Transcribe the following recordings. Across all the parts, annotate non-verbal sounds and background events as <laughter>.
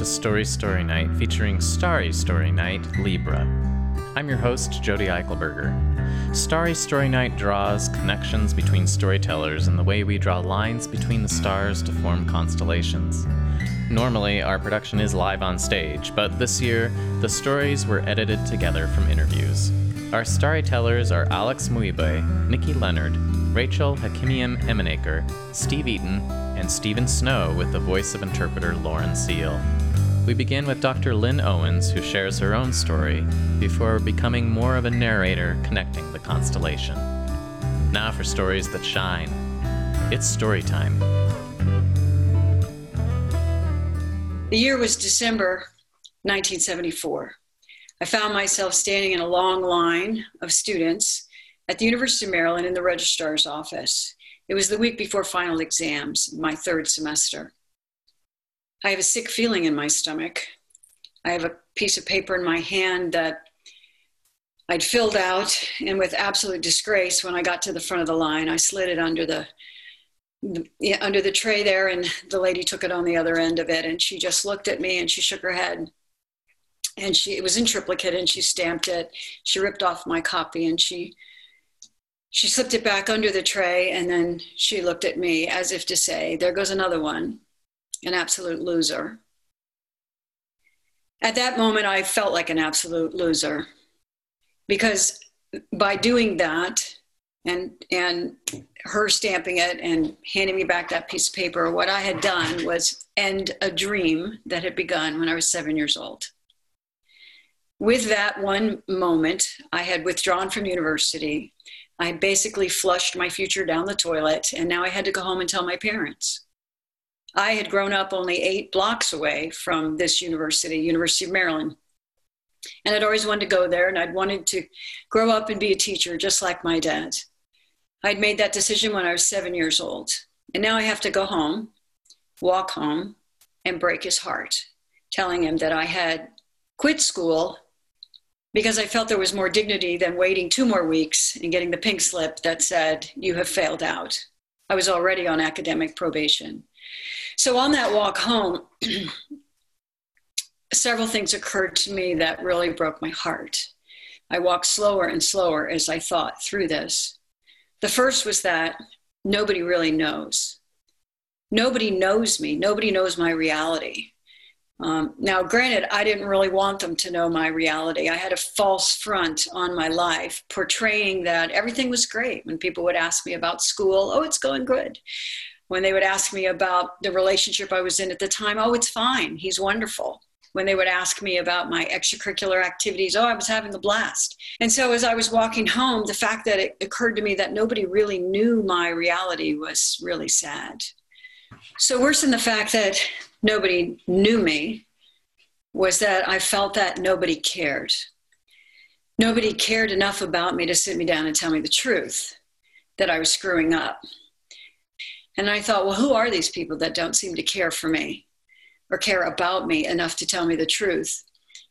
to Starry Story Night featuring Starry Story Night Libra. I'm your host, Jody Eichelberger. Starry Story Night draws connections between storytellers and the way we draw lines between the stars to form constellations. Normally, our production is live on stage, but this year, the stories were edited together from interviews. Our storytellers are Alex Muibe, Nikki Leonard, Rachel Hakimian Emenaker, Steve Eaton, and Stephen Snow with the voice of interpreter Lauren Seal. We begin with Dr. Lynn Owens, who shares her own story before becoming more of a narrator connecting the constellation. Now for stories that shine. It's story time. The year was December 1974. I found myself standing in a long line of students at the University of Maryland in the registrar's office. It was the week before final exams, my third semester. I have a sick feeling in my stomach. I have a piece of paper in my hand that I'd filled out, and with absolute disgrace, when I got to the front of the line, I slid it under the, the under the tray there, and the lady took it on the other end of it, and she just looked at me and she shook her head, and she it was in triplicate, and she stamped it. She ripped off my copy, and she she slipped it back under the tray and then she looked at me as if to say, There goes another one, an absolute loser. At that moment, I felt like an absolute loser because by doing that and, and her stamping it and handing me back that piece of paper, what I had done was end a dream that had begun when I was seven years old. With that one moment, I had withdrawn from university I basically flushed my future down the toilet, and now I had to go home and tell my parents. I had grown up only eight blocks away from this university, University of Maryland. And I'd always wanted to go there, and I'd wanted to grow up and be a teacher just like my dad. I'd made that decision when I was seven years old. And now I have to go home, walk home, and break his heart, telling him that I had quit school because I felt there was more dignity than waiting two more weeks and getting the pink slip that said, You have failed out. I was already on academic probation. So on that walk home, <clears throat> several things occurred to me that really broke my heart. I walked slower and slower as I thought through this. The first was that nobody really knows. Nobody knows me. Nobody knows my reality. Um, now, granted, I didn't really want them to know my reality. I had a false front on my life, portraying that everything was great. When people would ask me about school, oh, it's going good. When they would ask me about the relationship I was in at the time, oh, it's fine. He's wonderful. When they would ask me about my extracurricular activities, oh, I was having a blast. And so as I was walking home, the fact that it occurred to me that nobody really knew my reality was really sad. So, worse than the fact that nobody knew me was that I felt that nobody cared. Nobody cared enough about me to sit me down and tell me the truth that I was screwing up. And I thought, well, who are these people that don't seem to care for me or care about me enough to tell me the truth?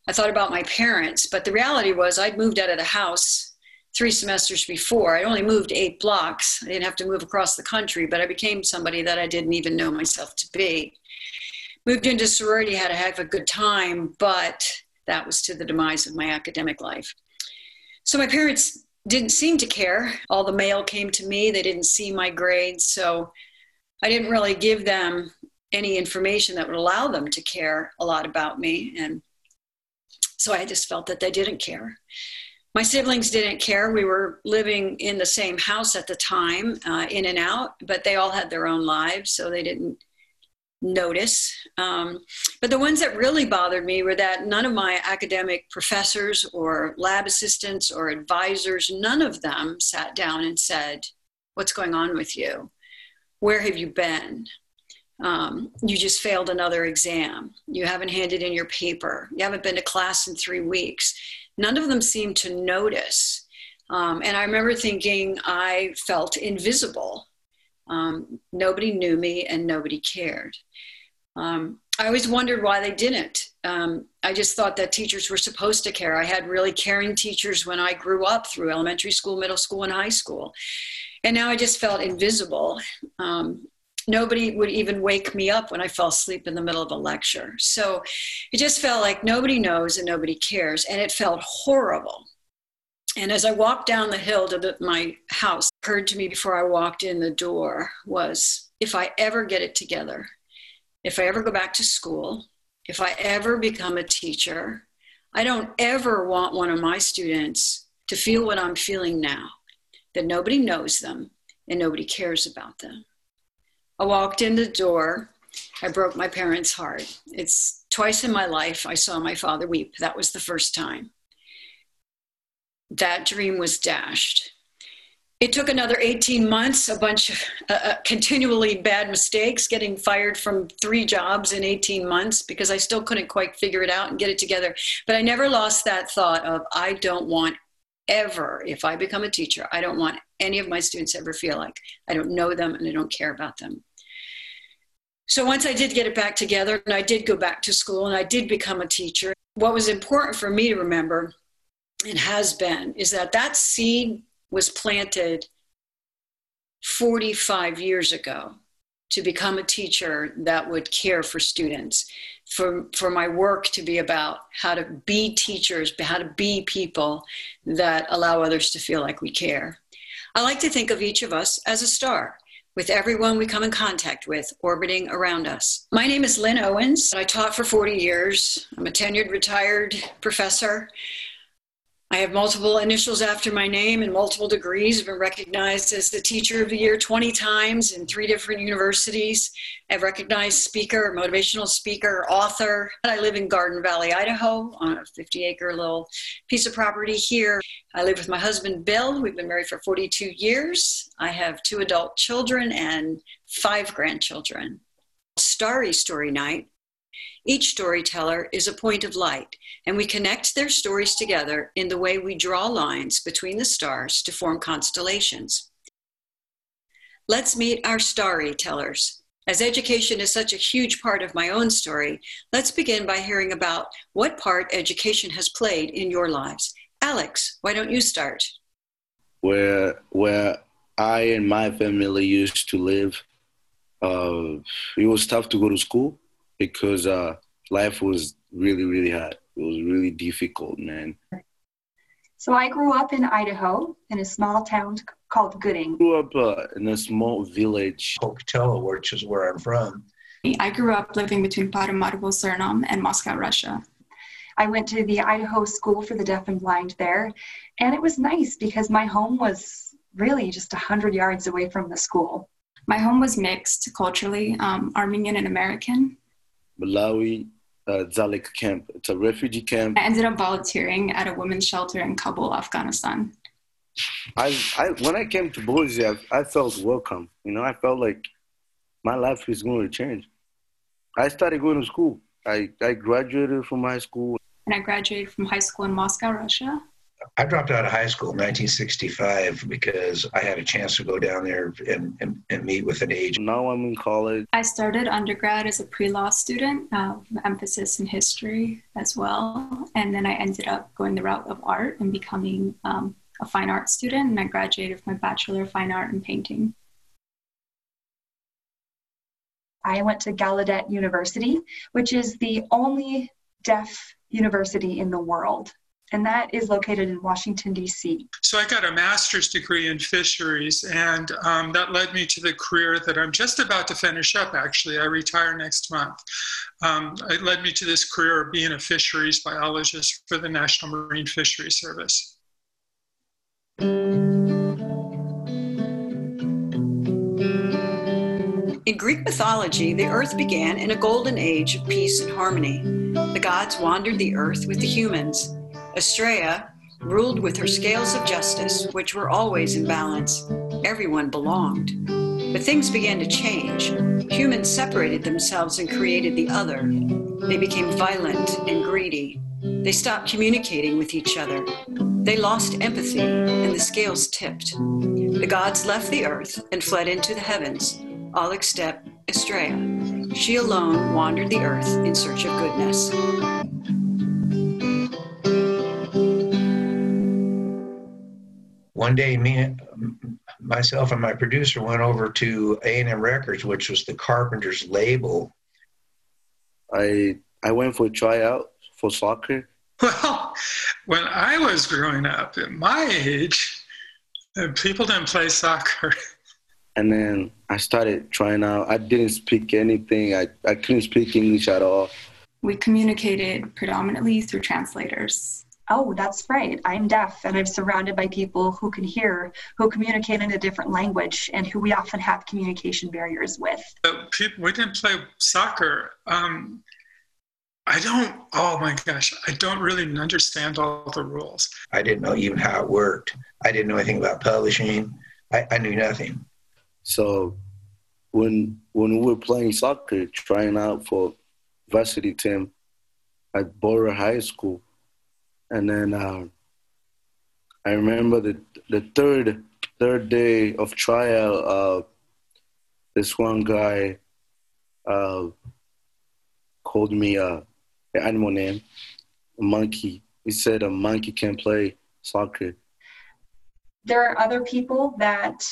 I thought about my parents, but the reality was I'd moved out of the house three semesters before. I'd only moved eight blocks. I didn't have to move across the country, but I became somebody that I didn't even know myself to be moved into sorority, had a heck of a good time, but that was to the demise of my academic life. So my parents didn't seem to care. All the mail came to me, they didn't see my grades. So I didn't really give them any information that would allow them to care a lot about me. And so I just felt that they didn't care. My siblings didn't care. We were living in the same house at the time, uh, in and out, but they all had their own lives, so they didn't notice. Um, but the ones that really bothered me were that none of my academic professors or lab assistants or advisors, none of them sat down and said, What's going on with you? Where have you been? Um, you just failed another exam. You haven't handed in your paper. You haven't been to class in three weeks. None of them seemed to notice. Um, and I remember thinking I felt invisible um, nobody knew me and nobody cared. Um, I always wondered why they didn't. Um, I just thought that teachers were supposed to care. I had really caring teachers when I grew up through elementary school, middle school, and high school. And now I just felt invisible. Um, Nobody would even wake me up when I fell asleep in the middle of a lecture. So it just felt like nobody knows and nobody cares. And it felt horrible. And as I walked down the hill to the, my house, occurred to me before I walked in the door was if I ever get it together, if I ever go back to school, if I ever become a teacher, I don't ever want one of my students to feel what I'm feeling now that nobody knows them and nobody cares about them. I walked in the door. I broke my parents' heart. It's twice in my life I saw my father weep. That was the first time. That dream was dashed. It took another 18 months, a bunch of uh, uh, continually bad mistakes, getting fired from three jobs in 18 months because I still couldn't quite figure it out and get it together. But I never lost that thought of, I don't want ever, if I become a teacher, I don't want any of my students ever feel like I don't know them and I don't care about them. So once I did get it back together and I did go back to school and I did become a teacher, what was important for me to remember and has been is that that seed was planted 45 years ago to become a teacher that would care for students for for my work to be about how to be teachers how to be people that allow others to feel like we care i like to think of each of us as a star with everyone we come in contact with orbiting around us. My name is Lynn Owens. I taught for 40 years. I'm a tenured retired professor. I have multiple initials after my name and multiple degrees. I've been recognized as the Teacher of the Year 20 times in three different universities. I've recognized speaker, motivational speaker, author. I live in Garden Valley, Idaho, on a 50 acre little piece of property here. I live with my husband, Bill. We've been married for 42 years. I have two adult children and five grandchildren. Starry Story Night each storyteller is a point of light, and we connect their stories together in the way we draw lines between the stars to form constellations. Let's meet our storytellers. As education is such a huge part of my own story, let's begin by hearing about what part education has played in your lives. Alex, why don't you start? Where where I and my family used to live, uh, it was tough to go to school because uh, life was really, really hard. It was really difficult, man. So I grew up in Idaho in a small town called Gooding. Grew up uh, in a small village, Pocatello, which is where I'm from. I grew up living between Paramaribo, Suriname, and Moscow, Russia. I went to the Idaho School for the Deaf and Blind there, and it was nice because my home was really just 100 yards away from the school. My home was mixed culturally, um, Armenian and American. Malawi uh, Dzaleka camp. It's a refugee camp. I ended up volunteering at a women's shelter in Kabul, Afghanistan. I, I when I came to Boise, I, I felt welcome. You know, I felt like my life is going to change. I started going to school. I, I graduated from high school. And I graduated from high school in Moscow, Russia. I dropped out of high school in 1965 because I had a chance to go down there and, and, and meet with an agent. Now I'm in college. I started undergrad as a pre law student, uh, emphasis in history as well. And then I ended up going the route of art and becoming um, a fine art student. And I graduated with my Bachelor of Fine Art in Painting. I went to Gallaudet University, which is the only deaf university in the world and that is located in Washington, D.C. So I got a master's degree in fisheries, and um, that led me to the career that I'm just about to finish up, actually. I retire next month. Um, it led me to this career of being a fisheries biologist for the National Marine Fisheries Service. In Greek mythology, the earth began in a golden age of peace and harmony. The gods wandered the earth with the humans. Astrea ruled with her scales of justice, which were always in balance. Everyone belonged. But things began to change. Humans separated themselves and created the other. They became violent and greedy. They stopped communicating with each other. They lost empathy, and the scales tipped. The gods left the earth and fled into the heavens, all except Astrea. She alone wandered the earth in search of goodness. One day me myself and my producer went over to A&M Records, which was the Carpenters label. I I went for a tryout for soccer. <laughs> Well, when I was growing up, at my age, uh, people didn't play soccer. <laughs> And then I started trying out. I didn't speak anything. I, I couldn't speak English at all. We communicated predominantly through translators. Oh, that's right. I'm deaf and I'm surrounded by people who can hear, who communicate in a different language, and who we often have communication barriers with. But people, we didn't play soccer. Um, I don't, oh my gosh, I don't really understand all the rules. I didn't know even how it worked. I didn't know anything about publishing. I, I knew nothing. So when when we were playing soccer, trying out for varsity team at Borah High School, and then uh, I remember the the third third day of trial. Uh, this one guy uh, called me uh, an animal name, a monkey. He said a monkey can play soccer. There are other people that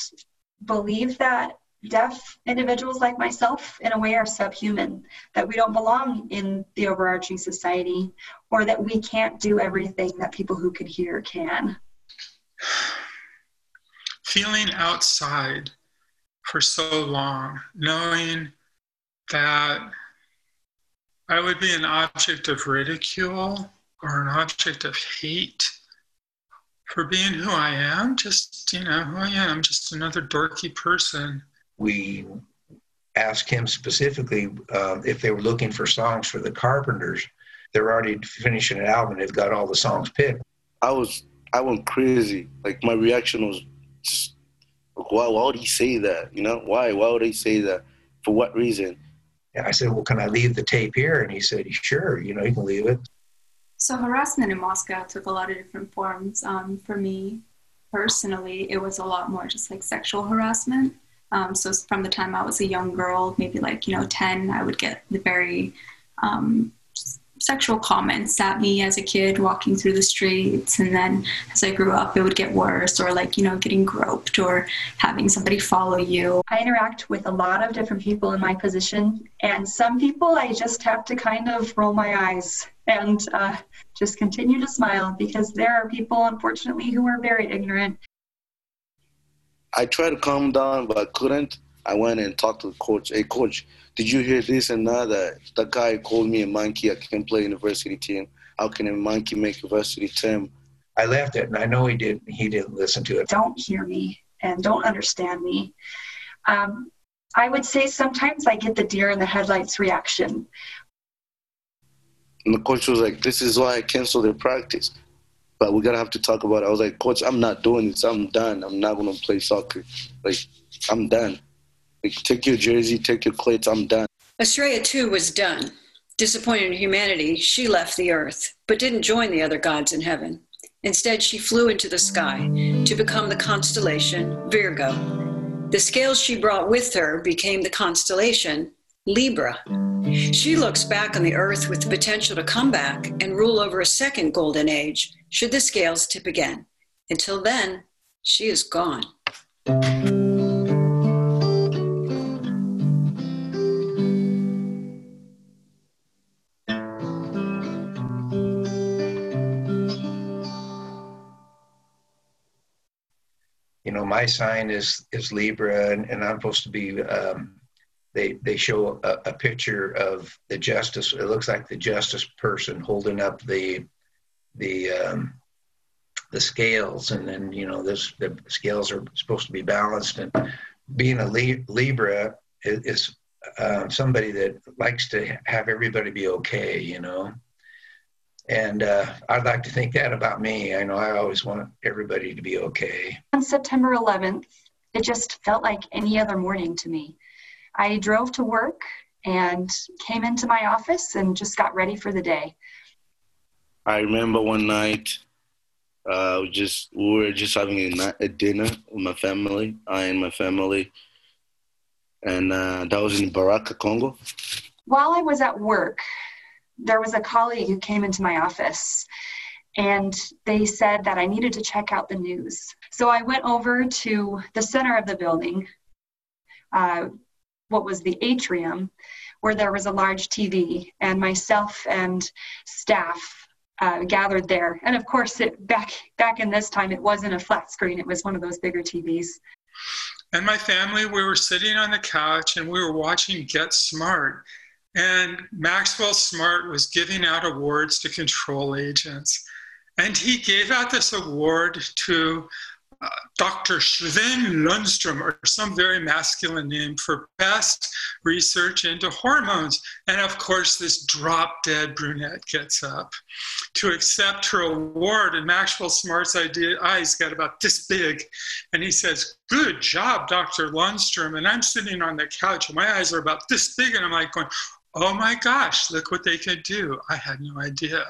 believe that deaf individuals like myself in a way are subhuman that we don't belong in the overarching society or that we can't do everything that people who can hear can. Feeling outside for so long knowing that i would be an object of ridicule or an object of hate for being who i am just you know who i am just another dorky person we asked him specifically uh, if they were looking for songs for the Carpenters. They're already finishing an album. They've got all the songs picked. I was I went crazy. Like my reaction was, just, why? Why would he say that? You know, why? Why would he say that? For what reason? And I said, well, can I leave the tape here? And he said, sure. You know, you can leave it. So harassment in Moscow took a lot of different forms. Um, for me personally, it was a lot more just like sexual harassment. Um, so from the time I was a young girl, maybe like, you know, 10, I would get the very um, sexual comments at me as a kid walking through the streets. And then as I grew up, it would get worse, or like, you know, getting groped or having somebody follow you. I interact with a lot of different people in my position. And some people I just have to kind of roll my eyes and uh, just continue to smile because there are people, unfortunately, who are very ignorant I tried to calm down, but I couldn't. I went and talked to the coach. Hey, coach, did you hear this and that? That that guy called me a monkey. I can't play university team. How can a monkey make a university team? I left it, and I know he didn't. He didn't listen to it. Don't hear me and don't understand me. Um, I would say sometimes I get the deer in the headlights reaction. And the coach was like, "This is why I canceled the practice." But we're gonna have to talk about it. I was like, Coach, I'm not doing this. I'm done. I'm not gonna play soccer. Like, I'm done. Like, take your jersey, take your cleats. I'm done. Astrea too was done. Disappointed in humanity, she left the earth, but didn't join the other gods in heaven. Instead, she flew into the sky to become the constellation Virgo. The scales she brought with her became the constellation Libra. She looks back on the earth with the potential to come back and rule over a second golden age should the scales tip again. Until then, she is gone. You know, my sign is is Libra, and, and I'm supposed to be um, they they show a, a, picture of the justice. It looks like the justice person holding up the the um, the scales, and then you know this the scales are supposed to be balanced. And being a Libra is, is uh, somebody that likes to have everybody be okay, you know. And uh, I'd like to think that about me. I know I always want everybody to be okay. On September 11th, it just felt like any other morning to me. I drove to work and came into my office and just got ready for the day. I remember one night, uh, just we were just having a, a, dinner with my family, I and my family, and uh, that was in Baraka, Congo. While I was at work, there was a colleague who came into my office and they said that I needed to check out the news. So I went over to the center of the building, uh, what was the atrium, where there was a large TV, and myself and staff uh, gathered there. And of course, it back back in this time, it wasn't a flat screen; it was one of those bigger TVs. And my family, we were sitting on the couch and we were watching Get Smart. And Maxwell Smart was giving out awards to control agents. And he gave out this award to Dr. Sven Lundstrom, or some very masculine name, for best research into hormones. And of course, this drop dead brunette gets up to accept her award. And Maxwell Smart's idea, eyes got about this big. And he says, Good job, Dr. Lundstrom. And I'm sitting on the couch, and my eyes are about this big. And I'm like, going, Oh my gosh, look what they could do. I had no idea.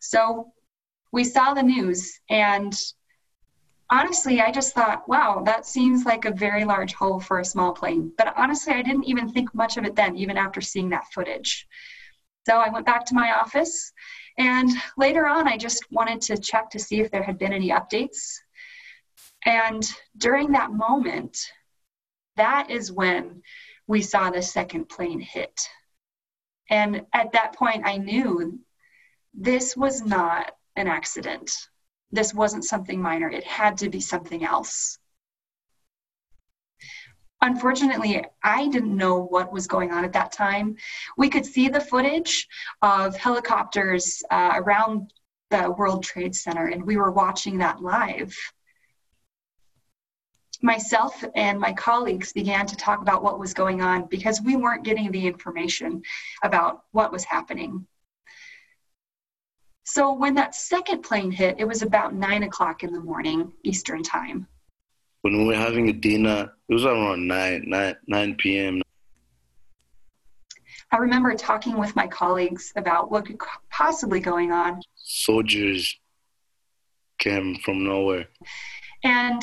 So we saw the news and honestly i just thought wow that seems like a very large hole for a small plane. But honestly i didn't even think much of it then even after seeing that footage. So i went back to my office and later on i just wanted to check to see if there had been any updates. And during that moment that is when we saw the second plane hit. And at that point i knew this was not an accident. This wasn't something minor, it had to be something else. Unfortunately, I didn't know what was going on at that time. We could see the footage of helicopters uh, around the World Trade Center, and we were watching that live. Myself and my colleagues began to talk about what was going on because we weren't getting the information about what was happening. So when that second plane hit, it was about nine o'clock in the morning Eastern time. When we were having a dinner, it was around 9, 9, 9 p.m. I remember talking with my colleagues about what could possibly going on. Soldiers came from nowhere. And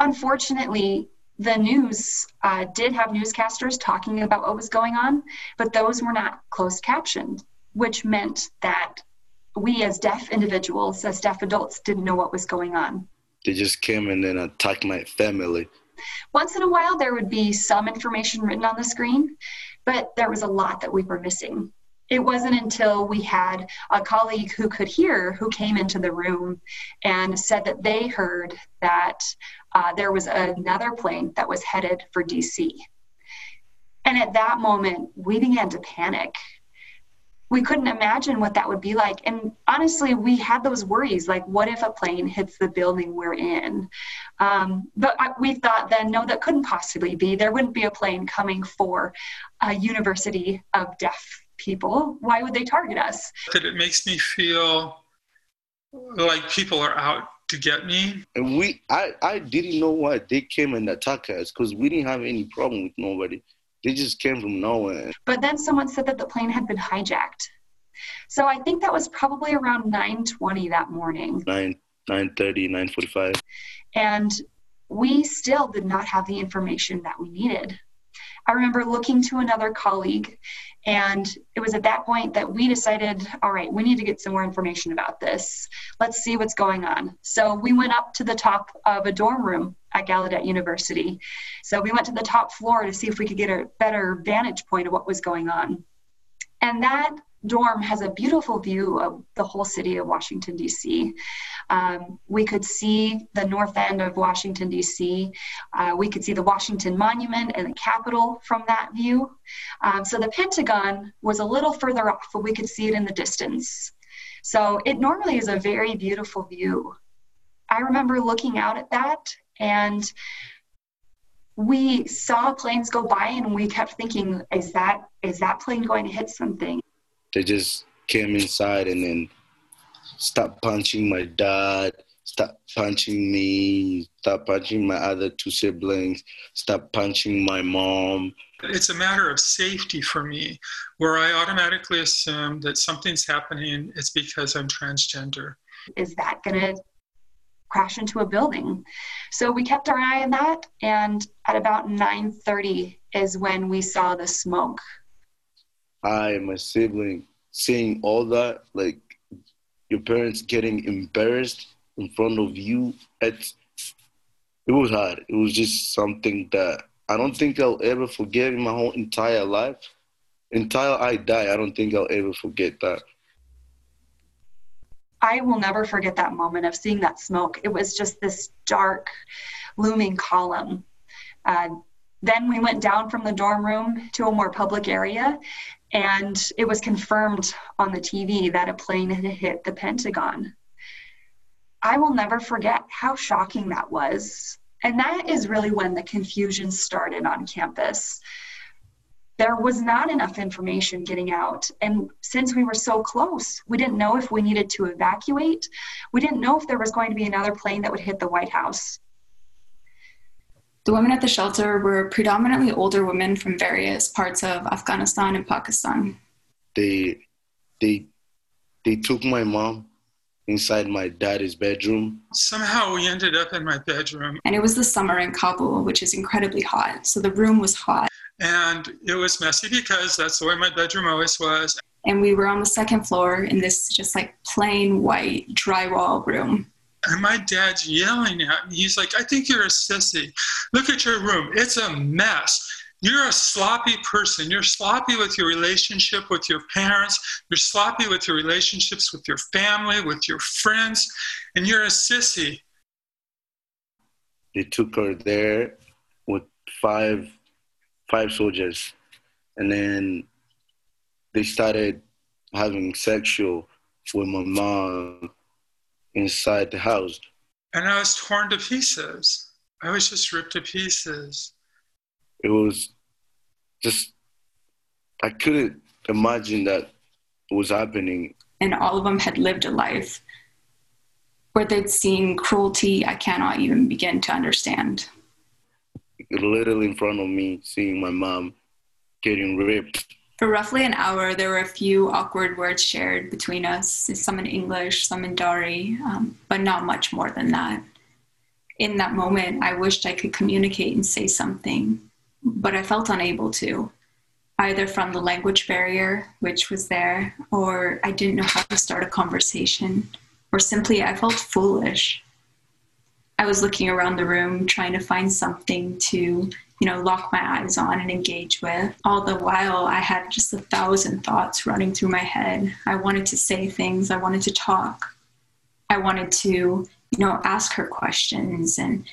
unfortunately, the news uh, did have newscasters talking about what was going on, but those were not closed captioned, which meant that we as deaf individuals, as deaf adults, didn't know what was going on. They just came and then attacked my family. Once in a while, there would be some information written on the screen, but there was a lot that we were missing. It wasn't until we had a colleague who could hear who came into the room and said that they heard that uh, there was another plane that was headed for DC. And at that moment, we began to panic we couldn't imagine what that would be like. And honestly, we had those worries like, what if a plane hits the building we're in? Um, but we thought then, no, that couldn't possibly be. There wouldn't be a plane coming for a university of deaf people. Why would they target us? That it makes me feel like people are out to get me. And we, I, I didn't know why they came and attacked us because we didn't have any problem with nobody. They just came from nowhere. But then someone said that the plane had been hijacked. So I think that was probably around 9:20 that morning. 9 9:30, 9:45. And we still did not have the information that we needed. I remember looking to another colleague, and it was at that point that we decided all right, we need to get some more information about this. Let's see what's going on. So we went up to the top of a dorm room at Gallaudet University. So we went to the top floor to see if we could get a better vantage point of what was going on. And that dorm has a beautiful view of the whole city of Washington, D.C. Um, we could see the north end of Washington, D.C. Uh, we could see the Washington Monument and the Capitol from that view. Um, so the Pentagon was a little further off, but we could see it in the distance. So it normally is a very beautiful view. I remember looking out at that and we saw planes go by and we kept thinking is that is that plane going to hit something they just came inside and then stopped punching my dad, stopped punching me, stopped punching my other two siblings, stopped punching my mom. It's a matter of safety for me, where I automatically assume that something's happening, it's because I'm transgender. Is that going to crash into a building? So we kept our eye on that, and at about 9:30 is when we saw the smoke I and my sibling seeing all that, like your parents getting embarrassed in front of you. It's, it was hard. It was just something that I don't think I'll ever forget in my whole entire life. Until I die, I don't think I'll ever forget that. I will never forget that moment of seeing that smoke. It was just this dark, looming column. Uh, then we went down from the dorm room to a more public area, and it was confirmed on the TV that a plane had hit the Pentagon. I will never forget how shocking that was. And that is really when the confusion started on campus. There was not enough information getting out. And since we were so close, we didn't know if we needed to evacuate. We didn't know if there was going to be another plane that would hit the White House. The women at the shelter were predominantly older women from various parts of Afghanistan and Pakistan. They, they, they took my mom inside my daddy's bedroom. Somehow we ended up in my bedroom. And it was the summer in Kabul, which is incredibly hot. So the room was hot. And it was messy because that's the way my bedroom always was. And we were on the second floor in this just like plain white drywall room. And my dad's yelling at me. He's like, I think you're a sissy. Look at your room. It's a mess. You're a sloppy person. You're sloppy with your relationship with your parents. You're sloppy with your relationships with your family, with your friends, and you're a sissy. They took her there with five five soldiers, and then they started having sexual with my mom inside the house. And I was torn to pieces. I was just ripped to pieces. It was just, I couldn't imagine that it was happening. And all of them had lived a life where they'd seen cruelty I cannot even begin to understand. Literally in front of me, seeing my mom getting ripped for roughly an hour, there were a few awkward words shared between us, some in English, some in Dari, um, but not much more than that. In that moment, I wished I could communicate and say something, but I felt unable to, either from the language barrier, which was there, or I didn't know how to start a conversation, or simply I felt foolish. I was looking around the room trying to find something to you know, lock my eyes on and engage with. All the while, I had just a thousand thoughts running through my head. I wanted to say things, I wanted to talk, I wanted to, you know, ask her questions. And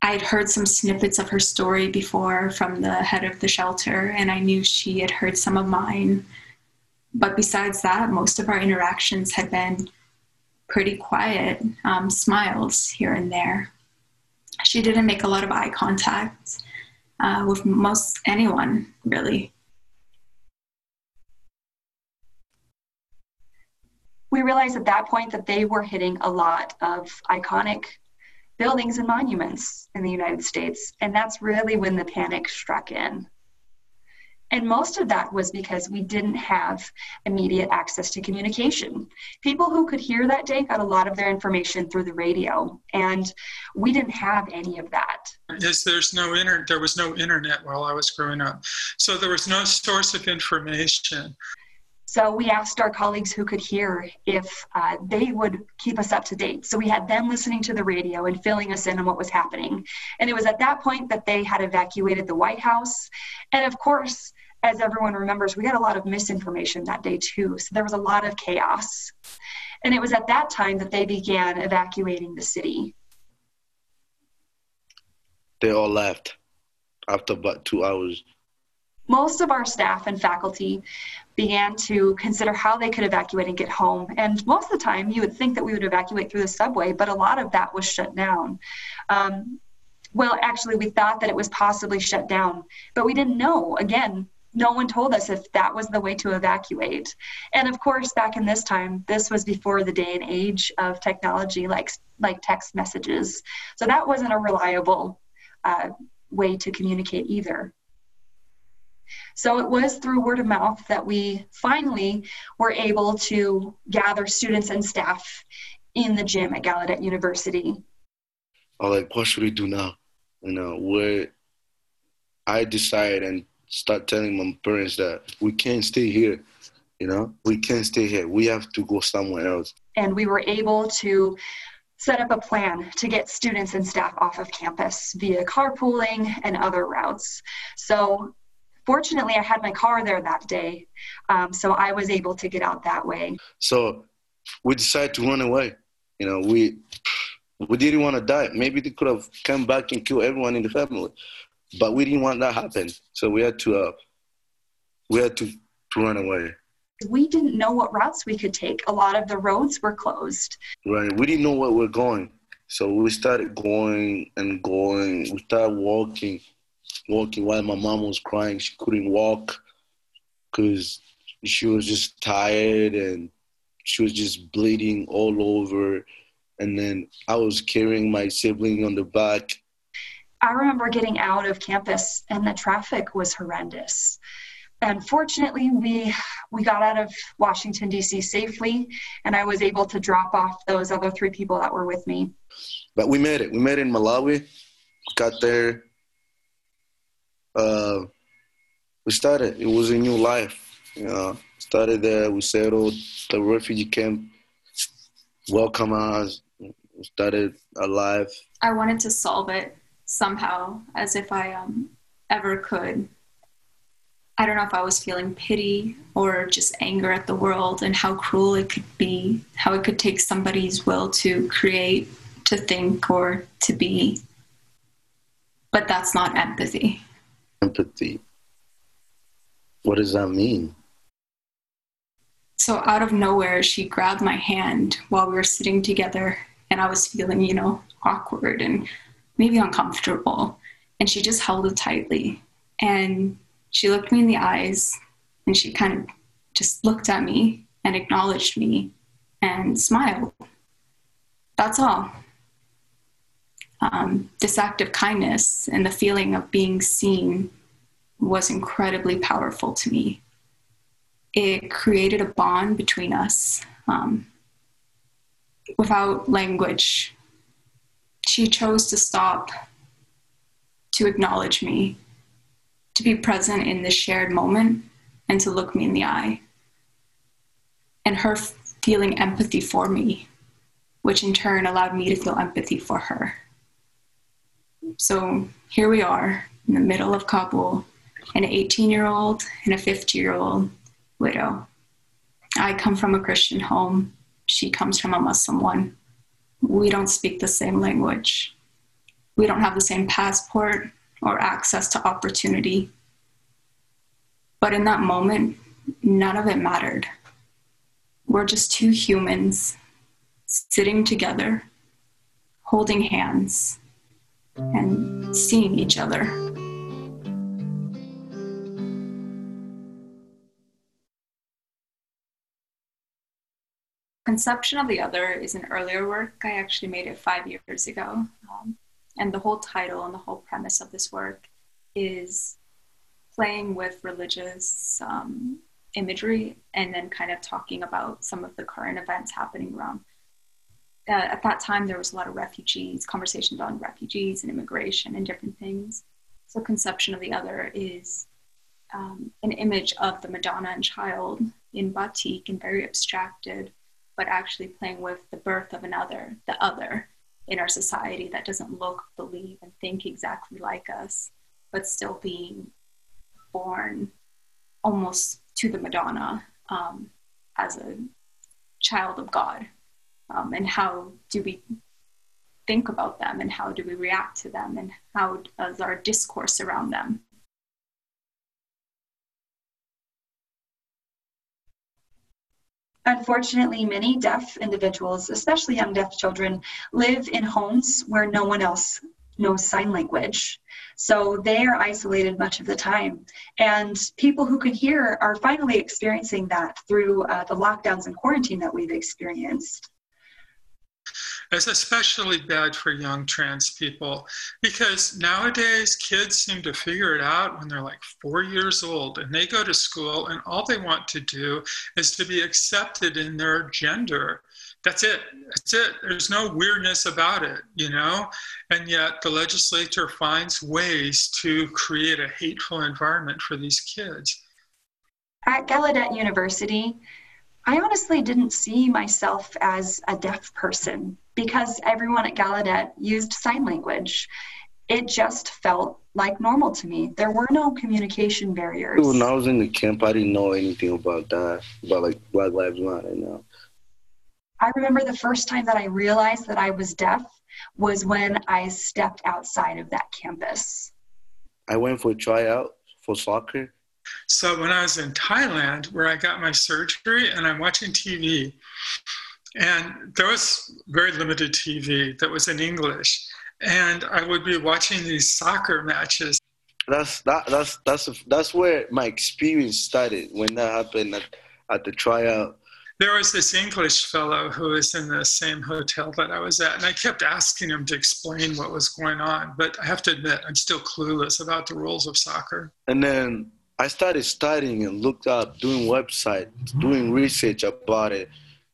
I had heard some snippets of her story before from the head of the shelter, and I knew she had heard some of mine. But besides that, most of our interactions had been pretty quiet, um, smiles here and there. She didn't make a lot of eye contact uh, with most anyone, really. We realized at that point that they were hitting a lot of iconic buildings and monuments in the United States. And that's really when the panic struck in. And most of that was because we didn't have immediate access to communication. People who could hear that day got a lot of their information through the radio, and we didn't have any of that. Yes, there's no internet. There was no internet while I was growing up, so there was no source of information. So we asked our colleagues who could hear if uh, they would keep us up to date. So we had them listening to the radio and filling us in on what was happening. And it was at that point that they had evacuated the White House. And of course, as everyone remembers, we had a lot of misinformation that day too. So there was a lot of chaos. And it was at that time that they began evacuating the city. They all left after about two hours. Most of our staff and faculty began to consider how they could evacuate and get home. And most of the time, you would think that we would evacuate through the subway, but a lot of that was shut down. Um, well, actually, we thought that it was possibly shut down, but we didn't know. Again, no one told us if that was the way to evacuate. And of course, back in this time, this was before the day and age of technology like, like text messages. So that wasn't a reliable uh, way to communicate either. So it was through word of mouth that we finally were able to gather students and staff in the gym at Gallaudet University. Like, what should we do now? You know, where I decided and start telling my parents that we can't stay here. You know, we can't stay here. We have to go somewhere else. And we were able to set up a plan to get students and staff off of campus via carpooling and other routes. So fortunately, I had my car there that day, um, so I was able to get out that way. So we decided to run away. You know, we we didn't want to die. Maybe they could have come back and killed everyone in the family, but we didn't want that happen. So we had to uh, we had to, to run away. We didn't know what routes we could take. A lot of the roads were closed. Right. We didn't know where we're going. So we started going and going. We started walking, walking while my mom was crying. She couldn't walk because she was just tired and she was just bleeding all over. And then I was carrying my sibling on the back. I remember getting out of campus and the traffic was horrendous. Unfortunately, we we got out of Washington D.C. safely, and I was able to drop off those other three people that were with me. But we made it. We made it in Malawi. Got there. Uh, we started. It was a new life. You know, started there. We settled. The refugee camp welcome us. We started our life. I wanted to solve it somehow, as if I um, ever could. I don't know if I was feeling pity or just anger at the world and how cruel it could be, how it could take somebody's will to create, to think, or to be. But that's not empathy. Empathy. What does that mean? So, out of nowhere, she grabbed my hand while we were sitting together, and I was feeling, you know, awkward and maybe uncomfortable. And she just held it tightly. And she looked me in the eyes and she kind of just looked at me and acknowledged me and smiled. That's all. Um, this act of kindness and the feeling of being seen was incredibly powerful to me. It created a bond between us um, without language. She chose to stop to acknowledge me to be present in this shared moment and to look me in the eye. And her feeling empathy for me, which in turn allowed me to feel empathy for her. So here we are in the middle of Kabul, an 18 year old and a 50 year old widow. I come from a Christian home. She comes from a Muslim one. We don't speak the same language. We don't have the same passport or access to opportunity. But in that moment, none of it mattered. We're just two humans sitting together, holding hands, and seeing each other. Conception of the Other is an earlier work. I actually made it five years ago. Um, and the whole title and the whole premise of this work is playing with religious um, imagery and then kind of talking about some of the current events happening around. Uh, at that time, there was a lot of refugees, conversations on refugees and immigration and different things. So, Conception of the Other is um, an image of the Madonna and Child in batik and very abstracted, but actually playing with the birth of another, the other, in our society that doesn't look, believe, and think exactly like us, but still being born almost to the Madonna um, as a child of God. Um, and how do we think about them and how do we react to them and how does our discourse around them Unfortunately, many deaf individuals, especially young deaf children, live in homes where no one else knows sign language. So they are isolated much of the time. And people who can hear are finally experiencing that through uh, the lockdowns and quarantine that we've experienced. It's especially bad for young trans people because nowadays kids seem to figure it out when they're like four years old and they go to school and all they want to do is to be accepted in their gender. That's it. That's it. There's no weirdness about it, you know? And yet the legislature finds ways to create a hateful environment for these kids. At Gallaudet University, I honestly didn't see myself as a deaf person because everyone at Gallaudet used sign language. It just felt like normal to me. There were no communication barriers. When I was in the camp, I didn't know anything about that, about like Black Lives Matter now. I remember the first time that I realized that I was deaf was when I stepped outside of that campus. I went for a tryout for soccer. So when I was in Thailand, where I got my surgery, and I'm watching TV, and there was very limited TV that was in English, and I would be watching these soccer matches. That's that, that's that's that's where my experience started when that happened at, at the tryout there was this English fellow who was in the same hotel that I was at, and I kept asking him to explain what was going on. But I have to admit, I'm still clueless about the rules of soccer. And then I started studying and looked up, doing websites, doing research about it,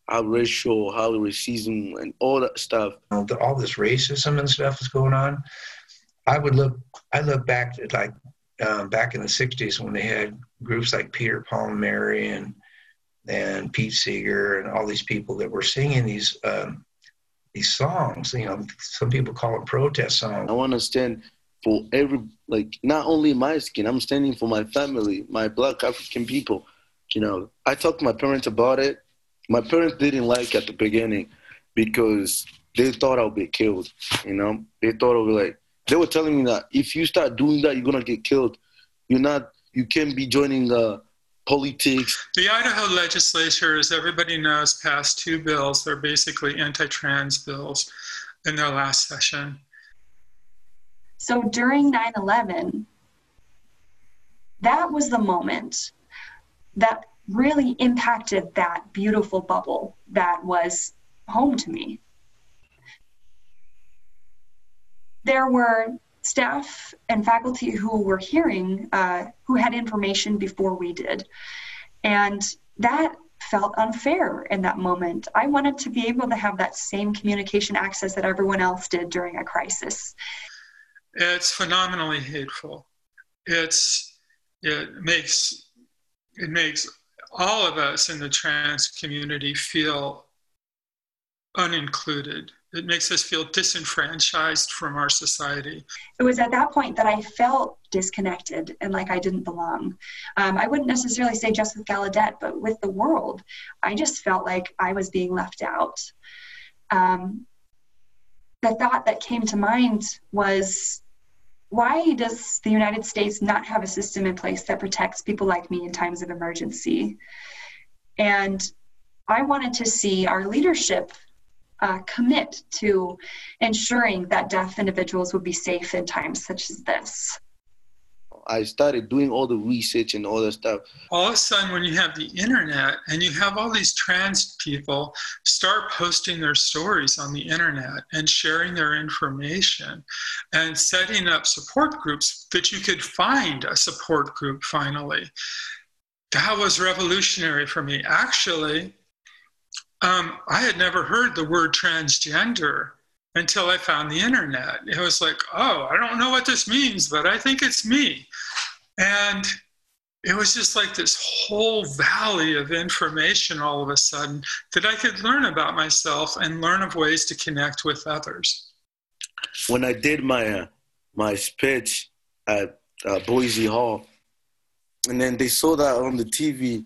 how racial, how racism, and all that stuff. All this racism and stuff is going on. I would look. I look back at like um, back in the '60s when they had groups like Peter Paul and Mary and and Pete Seeger and all these people that were singing these um, these songs. You know, some people call them protest songs. I want to stand for every like not only my skin. I'm standing for my family, my Black African people. You know, I talked to my parents about it. My parents didn't like at the beginning because they thought I'll be killed. You know, they thought I'll be like they were telling me that if you start doing that, you're gonna get killed. You're not. You can't be joining the politics. The Idaho legislature, as everybody knows, passed two bills. They're basically anti trans bills in their last session. So during 9 11, that was the moment that really impacted that beautiful bubble that was home to me. There were staff and faculty who were hearing, uh, who had information before we did. And that felt unfair in that moment. I wanted to be able to have that same communication access that everyone else did during a crisis. It's phenomenally hateful. It's it makes it makes all of us in the trans community feel unincluded it makes us feel disenfranchised from our society. It was at that point that I felt disconnected and like I didn't belong. Um, I wouldn't necessarily say just with Gallaudet, but with the world. I just felt like I was being left out. Um, the thought that came to mind was why does the United States not have a system in place that protects people like me in times of emergency? And I wanted to see our leadership uh, commit to ensuring that deaf individuals would be safe in times such as this. I started doing all the research and all that stuff. All of a sudden, when you have the internet and you have all these trans people start posting their stories on the internet and sharing their information and setting up support groups that you could find a support group finally, that was revolutionary for me. Actually, um, I had never heard the word transgender until I found the internet. It was like, oh, I don't know what this means, but I think it's me. And it was just like this whole valley of information all of a sudden that I could learn about myself and learn of ways to connect with others. When I did my uh, my speech at uh, Boise Hall, and then they saw that on the TV,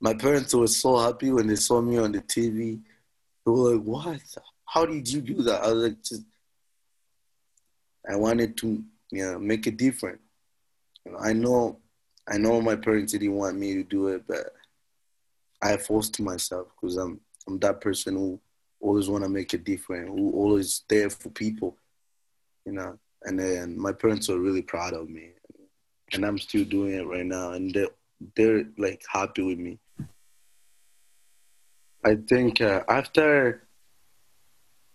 my parents were so happy when they saw me on the TV. They were like, "What? How did you do that?" I was like, "Just, I wanted to, you know, make it different." You know, I know, I know my parents didn't want me to do it, but I forced myself because I'm, I'm that person who always want to make it different, who always there for people, you know. And then my parents were really proud of me, and I'm still doing it right now, and they're they're like happy with me. I think uh, after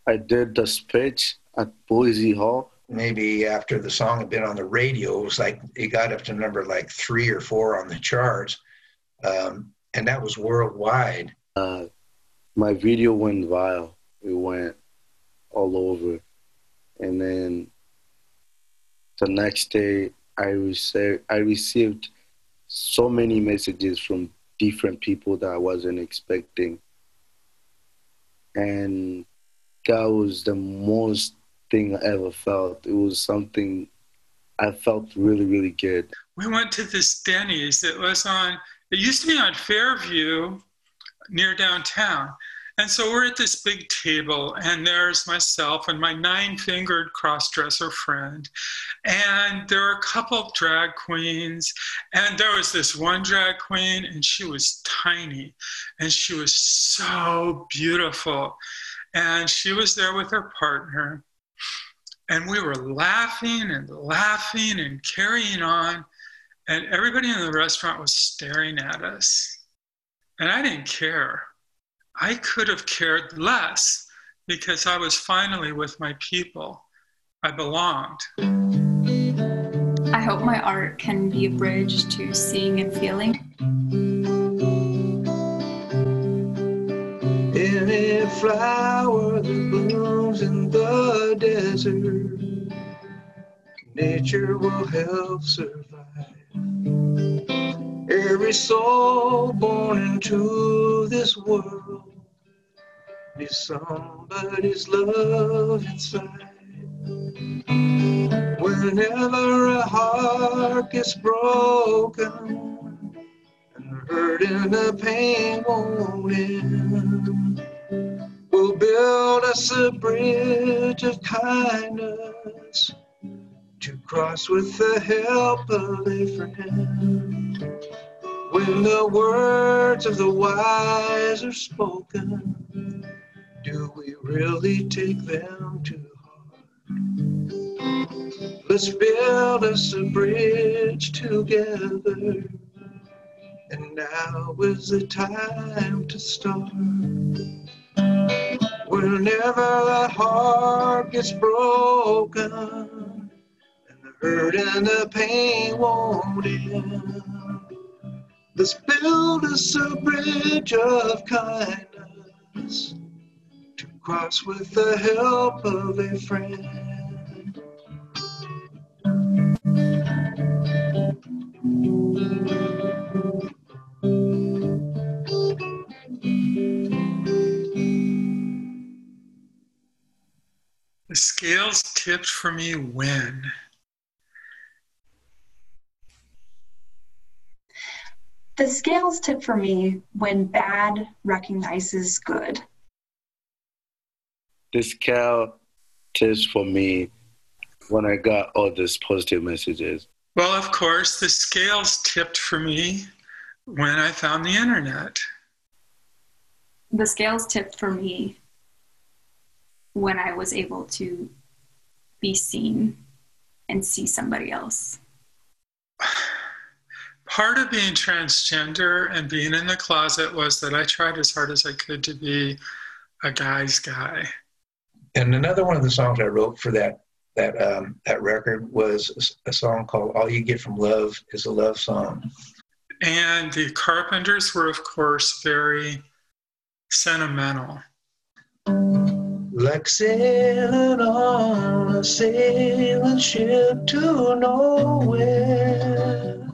I did the speech at Boise Hall, maybe after the song had been on the radio, it was like it got up to number like three or four on the charts, um, and that was worldwide. Uh, my video went viral. It went all over, and then the next day I received I received so many messages from different people that I wasn't expecting. And that was the most thing I ever felt. It was something I felt really, really good. We went to this Denny's. It was on, it used to be on Fairview near downtown. And so we're at this big table, and there's myself and my nine fingered crossdresser friend. And there are a couple of drag queens. And there was this one drag queen, and she was tiny, and she was so beautiful. And she was there with her partner. And we were laughing and laughing and carrying on. And everybody in the restaurant was staring at us. And I didn't care. I could have cared less because I was finally with my people. I belonged. I hope my art can be a bridge to seeing and feeling. Any flower desert, nature will help survive. Every soul born into this world needs somebody's love inside. Whenever a heart gets broken and the hurt and the pain won't end, build us a bridge of kindness to cross with the help of a friend. When the words of the wise are spoken, do we really take them to heart? Let's build us a bridge together. And now is the time to start. Whenever a heart gets broken, and the hurt and the pain won't end. Let's build us a bridge of kindness to cross with the help of a friend. Scales tipped for me when? The scales tip for me when bad recognizes good. The cow tips for me when I got all these positive messages. Well, of course, the scales tipped for me when I found the internet. The scales tipped for me when I was able to be seen and see somebody else. Part of being transgender and being in the closet was that I tried as hard as I could to be a guy's guy. And another one of the songs I wrote for that that um, that record was a song called "All You Get from Love Is a Love Song." And the Carpenters were, of course, very sentimental. Like sailing on a sailing ship to nowhere.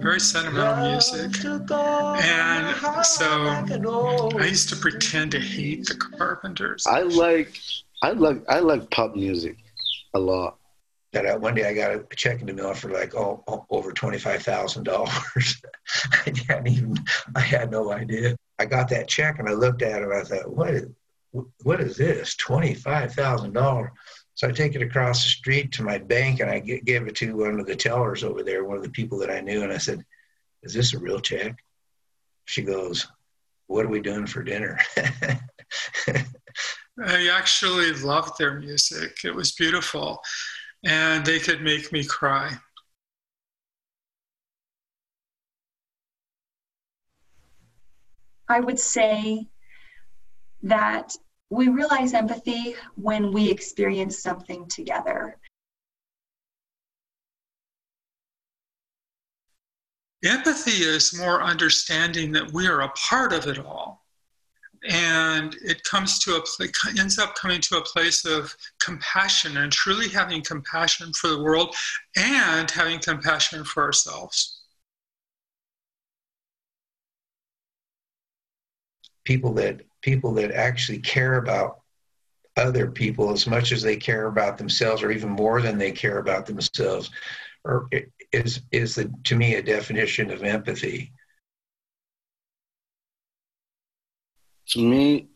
Very sentimental music. And so I used to pretend to hate the Carpenters. I like I like I like pop music a lot. That I, one day I got a check in the mail for like oh, oh over twenty five thousand dollars. <laughs> I hadn't even I had no idea. I got that check and I looked at it and I thought, what is what is this? Twenty five thousand dollars. So I take it across the street to my bank and I g- gave it to one of the tellers over there, one of the people that I knew, and I said, "Is this a real check?" She goes, "What are we doing for dinner?" <laughs> I actually loved their music. It was beautiful. And they could make me cry. I would say that we realize empathy when we experience something together. Empathy is more understanding that we are a part of it all. and it comes to a it ends up coming to a place of compassion and truly having compassion for the world and having compassion for ourselves people that people that actually care about other people as much as they care about themselves or even more than they care about themselves or is is the, to me a definition of empathy To me,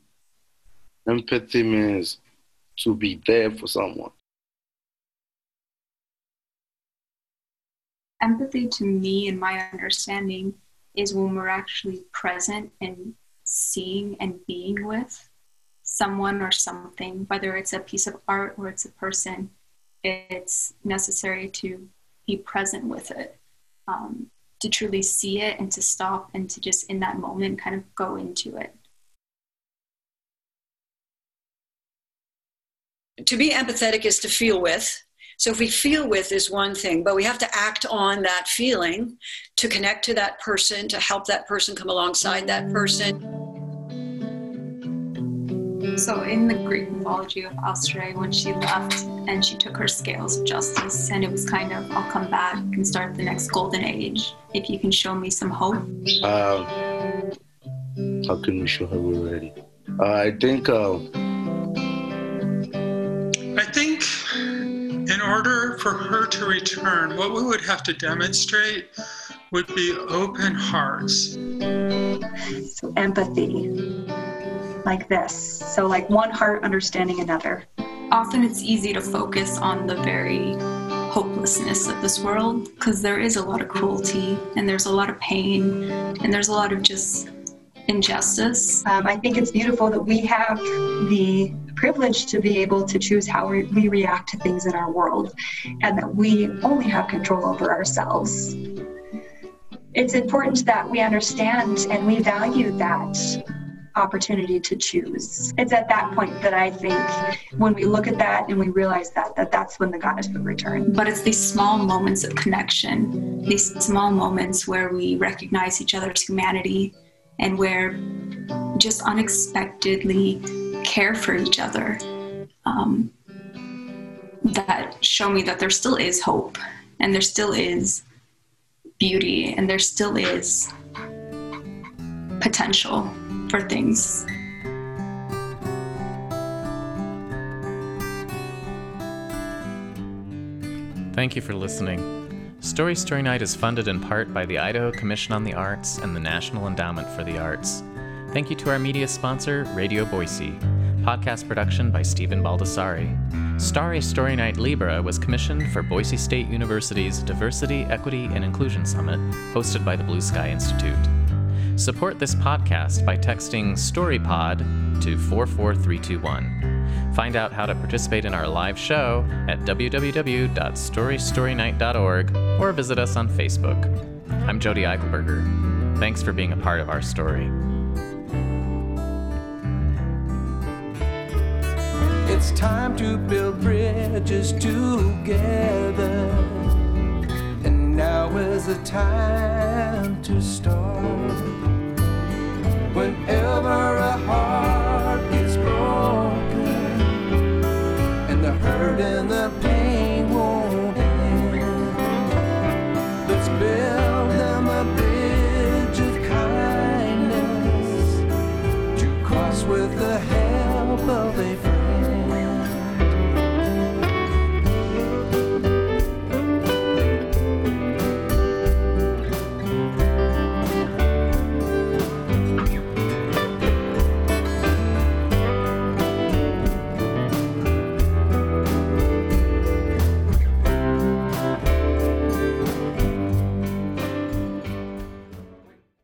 empathy means to be there for someone. Empathy, to me, and my understanding, is when we're actually present and seeing and being with someone or something, whether it's a piece of art or it's a person, it's necessary to be present with it, um, to truly see it and to stop and to just in that moment kind of go into it. to be empathetic is to feel with. So if we feel with is one thing, but we have to act on that feeling to connect to that person, to help that person come alongside that person. So in the Greek mythology of Astrea, when she left and she took her scales of justice, and it was kind of, I'll come back and start the next golden age if you can show me some hope. Um, how can we show her we're ready? Uh, I think. Uh, I think in order for her to return, what we would have to demonstrate would be open hearts. So, empathy, like this. So, like one heart understanding another. Often it's easy to focus on the very hopelessness of this world because there is a lot of cruelty and there's a lot of pain and there's a lot of just injustice. Um, I think it's beautiful that we have the privilege to be able to choose how we, we react to things in our world and that we only have control over ourselves. It's important that we understand and we value that opportunity to choose. It's at that point that I think when we look at that and we realize that that that's when the goddess would return. But it's these small moments of connection, these small moments where we recognize each other's humanity and where just unexpectedly care for each other um, that show me that there still is hope and there still is beauty and there still is potential for things. Thank you for listening. Story Story Night is funded in part by the Idaho Commission on the Arts and the National Endowment for the Arts. Thank you to our media sponsor, Radio Boise. Podcast production by Stephen Baldessari. Starry Story Night Libra was commissioned for Boise State University's Diversity, Equity, and Inclusion Summit, hosted by the Blue Sky Institute. Support this podcast by texting StoryPod to 44321. Find out how to participate in our live show at www.storystorynight.org or visit us on Facebook. I'm Jody Eichelberger. Thanks for being a part of our story. It's time to build bridges together. And now is the time to start. Whenever a heart gets broken and the hurt and the pain